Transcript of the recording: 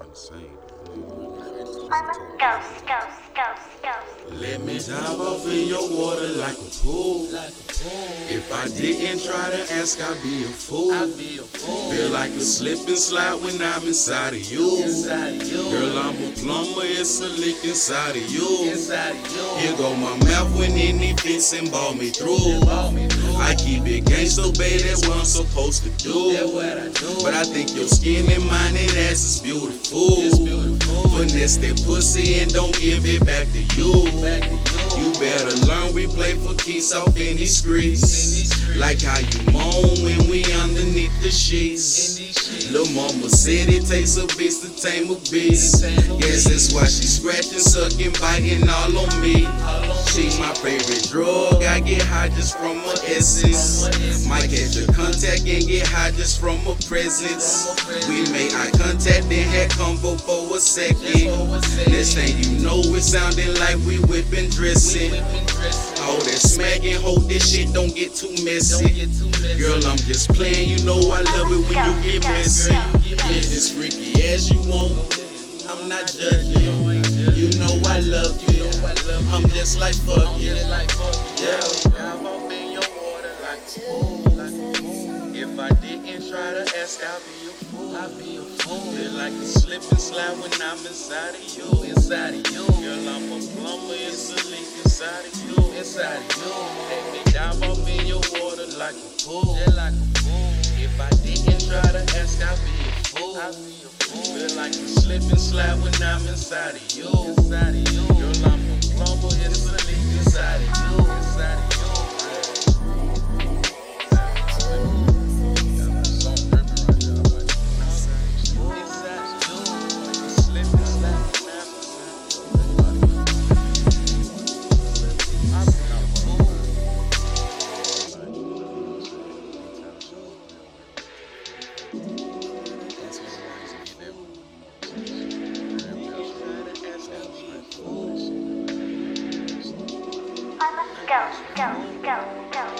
insane ghost, ghost, ghost, ghost. Let me dive off in your water like a pool. If I didn't try to ask, I'd be a fool. Feel like a slip and slide when I'm inside of you. Girl, I'm a plumber, it's a leak inside of you. Here go my mouth when any fits and ball me through. I keep it gangsta, baby, that's what I'm supposed to do. But I think your skin and mine and ass is beautiful. Finesse that pussy and don't give it back to you. You better learn we play for keys off these streets. Like how you moan when we underneath the sheets. Lil' mama said it takes a beast to tame a beast. Guess that's why she scratching, sucking, biting all on me. She's my favorite drug. I get high just from her essence. Might catch a contact and get high just from her presence. We made eye contact, combo for a second. Next thing you know, it sounding like we whipping dressing. All that smacking, hold this shit, don't get too messy. Girl, I'm just playing, you know I love it when you get messy. Get as freaky as you want. I'm not judging. You know I love you. I'm just like fuck you. Yeah. I'm off in your If I didn't try to ask, I'll be I'll be a fool. Feel like a slip and slide when I'm inside of you. Inside of you. Girl, I'm a plumber. It's a leak inside of you. Inside of you. Let me dive off in your water like a pool. Yeah, like a pool. If I didn't try to ask, I'll be a fool. I'll be a fool. Feel like a slip and slide when I'm inside of you. Inside Ghost, ghost, ghost, ghost.